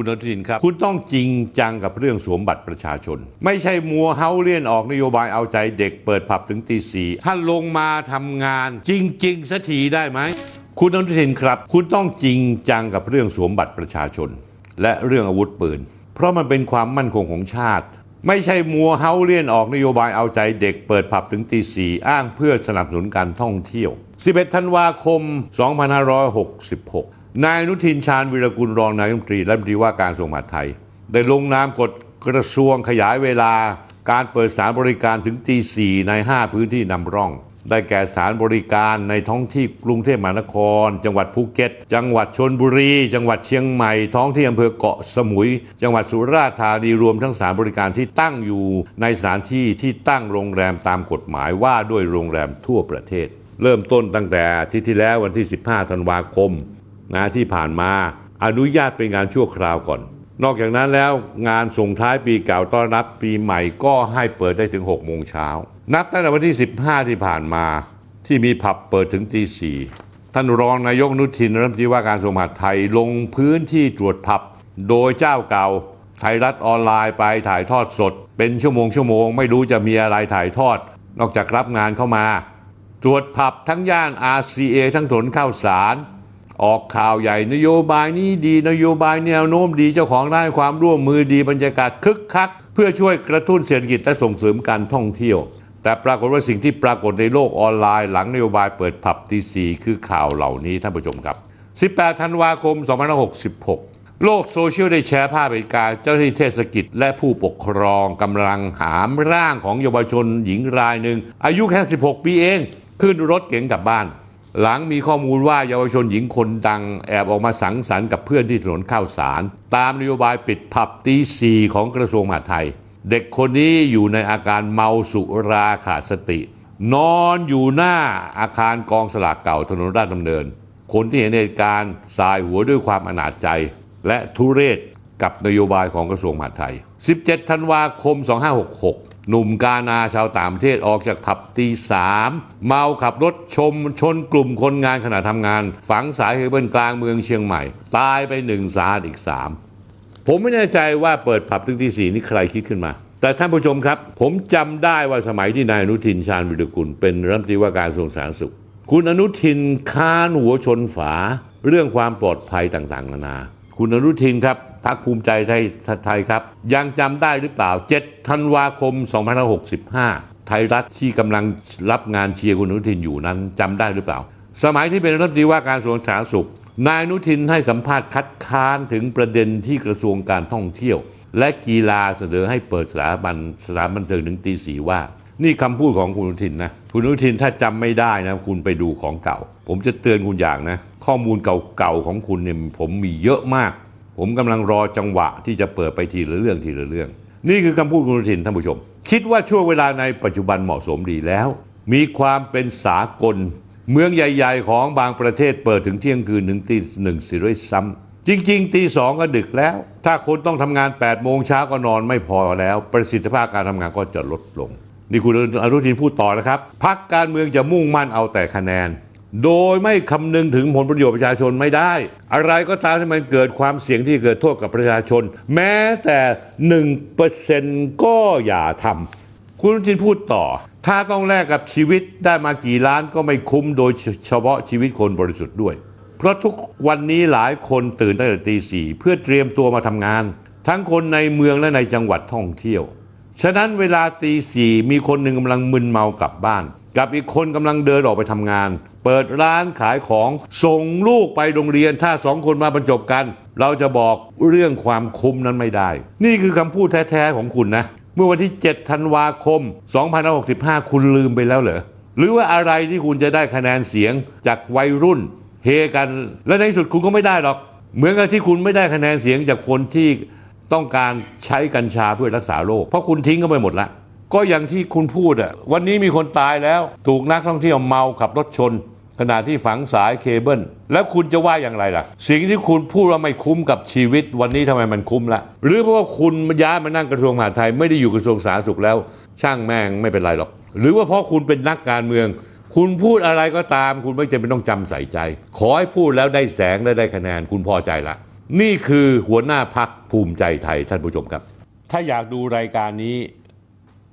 คุณอนุทินครับ คุณต้องจริงจังกับเรื่องสวมบัตรประชาชน ไม่ใช่มัวเฮาเลียนออกนโยบายเอาใจเด็กเปิดผับถึงตีสี่ท่านลงมาทำงานจริง ๆสักทีได้ไหม คุณอนุทินครับ คุณต้องจริงจังกับเรื่องสวมบัตรประชาชน และเรื่องอาวุธปืน เพราะมันเป็นความมั่นคงของชาติ ไม่ใช่มัวเฮาเลียนออกนโยบายเอาใจเด็กเปิดผับถึงตีสี่อ้างเพื่อสนับสนุนการท่องเที่ยว 11 ธันวาคม 2566 นายอนุทินชาญวิรกุลรองนายกรัฐมนตรีและรัฐมนตรีว่าการกระทรวงมหาดไทย ได้ลงนามกฎกระทรวงขยายเวลา การเปิดสารบริการถึงตีสี่ใน 5 พื้นที่นำร่อง ได้แก่สารบริการในท้องที่กรุงเทพมหานคร จังหวัดภูเก็ต จังหวัดชนบุรี จังหวัดเชียงใหม่ ท้องที่อำเภอเกาะสมุย จังหวัดสุราษฎร์ธานีรวมทั้งสารบริการที่ตั้งอยู่ในสถานที่ที่ตั้งโรงแรมตามกฎหมายว่าด้วยโรงแรมทั่วประเทศ เริ่มต้นตั้งแต่ทิตย์ที่แล้ววันที่ 15 ธันวาคม นะที่ผ่านมาอนุญาตเป็นงานชั่วคราวก่อน นอกจากนั้นแล้วงานส่งท้ายปีเก่าต้อนรับปีใหม่ก็ให้เปิดได้ถึง6โมงเช้า นับตั้งแต่วันที่ 15 ที่ผ่านมาที่มีผับเปิดถึงตีสี่ท่านรองนายกนุทินรัฐมนตรีว่าการกระทรวงมหาดไทยลงพื้นที่ตรวจผับ โดยเจ้าเก่าไทยรัฐออนไลน์ไปถ่ายทอดสด เป็นชั่วโมงชั่วโมงไม่รู้จะมีอะไรถ่ายทอด นอกจากรับงานเข้ามา ตรวจผับทั้งย่าน RCA ทั้งถนนข้าวสาร ออกข่าวใหญ่นโยบายนี้ดีนโยบายแนวโน้มดีเจ้าของด้านความร่วมมือดีบรรยากาศคึกคัก เพื่อช่วยกระตุ้นเศรษฐกิจและส่งเสริมการท่องเที่ยว แต่ปรากฏว่าสิ่งที่ปรากฏในโลกออนไลน์ หลังนโยบายเปิดผับตีสี่คือข่าวเหล่านี้ท่านผู้ชมครับ 18 ธันวาคม 2566โลกโซเชียลได้แชร์ภาพเหตุการณ์เจ้าหน้าที่เทศกิจและผู้ปกครองกำลังหามร่างของเยาวชนหญิงรายหนึ่ง อายุแค่ 16 ปีเอง ขึ้นรถเก๋งกลับบ้าน หลังมีข้อมูลว่าเยาวชนหญิงคนดังแอบออกมาสังสรรค์กับเพื่อนที่ถนนข้าวสาร ตามนโยบายปิดผับตีสีของกระทรวงมหาดไทย เด็กคนนี้อยู่ในอาการเมาสุราขาดสติ นอนอยู่หน้าอาคารกองสลากเก่าถนนราชดำเนิน คนที่เห็นเหตุการณ์สายหัวด้วยความอนาจใจ และทุเรศกับนโยบายของกระทรวงมหาดไทย 17 ธันวาคม 2566 หนุ่มกานาชาวต่างประเทศออกจากผับตีสามเมาขับรถชมชนกลุ่มคนงานขณะทำงาน ฝังสายเคเบิลกลางเมืองเชียงใหม่ ตายไปหนึ่งสาอีกสามผมไม่แน่ใจว่าเปิดผับถึงที่สี่นี่ใครคิดขึ้นมา แต่ท่านผู้ชมครับ ผมจำได้ว่าสมัยที่นายอนุทินชาญวิรุกุลเป็นรัฐมนตรีว่าการกระทรวงสาธารณสุข คุณอนุทินค้านหัวชนฝา เรื่องความปลอดภัยต่างๆ นานา คุณอนุทินครับ พักภูมิใจไทยไทยครับ ยังจำได้หรือเปล่า 7 ธันวาคม 2565 ไทยรัฐที่กำลังรับงานเชียร์คุณอนุทินอยู่นั้นจำได้หรือเปล่า สมัยที่เป็นรัฐมนตรีว่าการกระทรวงสาธารณสุข นายอนุทินให้สัมภาษณ์คัดค้านถึงประเด็นที่กระทรวงการท่องเที่ยว และกีฬาเสนอให้เปิดสถาบันสถานบันเทิงถึงตีสีว่านี่คำพูดของคุณอนุทินนะ คุณอนุทินถ้าจำไม่ได้นะ คุณไปดูของเก่า ผมจะเตือนคุณอย่างนะ ข้อมูลเก่าๆของคุณเนี่ยผมมีเยอะมาก ผมกำลังรอจังหวะที่จะเปิดไปทีละเรื่องทีละเรื่อง นี่คือคำพูดคุณอนุทินท่านผู้ชม คิดว่าช่วงเวลาในปัจจุบันเหมาะสมดีแล้ว มีความเป็นสากล เมืองใหญ่ ๆ ของบางประเทศเปิดถึงเที่ยงคืนถึงตีหนึ่งสิด้วยซ้ำจริง ๆ ตีสองก็ดึกแล้ว ถ้าคนต้องทำงาน 8 โมงเช้าก็นอนไม่พอแล้ว ประสิทธิภาพการทำงานก็จะลดลงนี่คุณอนุทินพูดต่อนะครับพักการเมืองจะมุ่งมั่นเอาแต่คะแนน โดยไม่คำนึงถึงผลประโยชน์ประชาชนไม่ได้ อะไรก็ตามที่มันเกิดความเสี่ยงที่เกิดโทษกับประชาชน แม้แต่หนึ่งเปอร์เซนก็อย่าทำคุณอนุทินพูดต่อ ถ้าต้องแลกกับชีวิตได้มากี่ล้านก็ไม่คุ้มโดยเฉพาะชีวิตคนบริสุทธิ์ด้วย เพราะทุกวันนี้หลายคนตื่นตั้งแต่ตีสี่เพื่อเตรียมตัวมาทำงาน ทั้งคนในเมืองและในจังหวัดท่องเที่ยว ฉะนั้นเวลาตีสี่มีคนหนึ่งกำลังมึนเมากลับบ้าน กับอีกคนกำลังเดินออกไปทำงาน เปิดร้านขายของส่งลูกไปโรงเรียนถ้าสองคนมาบรรจบกัน เราจะบอกเรื่องความคุ้มนั้นไม่ได้ นี่คือคำพูดแท้ๆของคุณนะ เมื่อวันที่ 7 ธันวาคม 2565 คุณลืมไปแล้วเหรอหรือว่าอะไรที่คุณจะได้คะแนนเสียงจากวัยรุ่นเฮกัน และในที่สุดคุณก็ไม่ได้หรอก เหมือนกับที่คุณไม่ได้คะแนนเสียงจากคนที่ต้องการใช้กัญชาเพื่อรักษาโรคเพราะคุณทิ้งเขาไปหมดและ ก็อย่างที่คุณพูดอะวันนี้มีคนตายแล้ว ถูกนักท่องเที่ยวเมาขับรถชน ขณะที่ฝังสายเคเบิลแล้วคุณจะว่าอย่างไรล่ะ สิ่งที่คุณพูดว่าไม่คุ้มกับชีวิต วันนี้ทำไมมันคุ้มละหรือเพราะว่าคุณย้ายมานั่งกระทรวงมหาดไทยไม่ได้อยู่กระทรวงสาธารณสุขแล้ว ช่างแม่งไม่เป็นไรหรอก หรือว่าเพราะคุณเป็นนักการเมือง คุณพูดอะไรก็ตาม คุณไม่จำเป็นต้องจำใส่ใจ ขอให้พูดแล้วได้แสงและได้คะแนนคุณพอใจละ นี่คือหัวหน้าพักภูมิใจไทยท่านผู้ชมครับ ถ้าอยากดูรายการนี้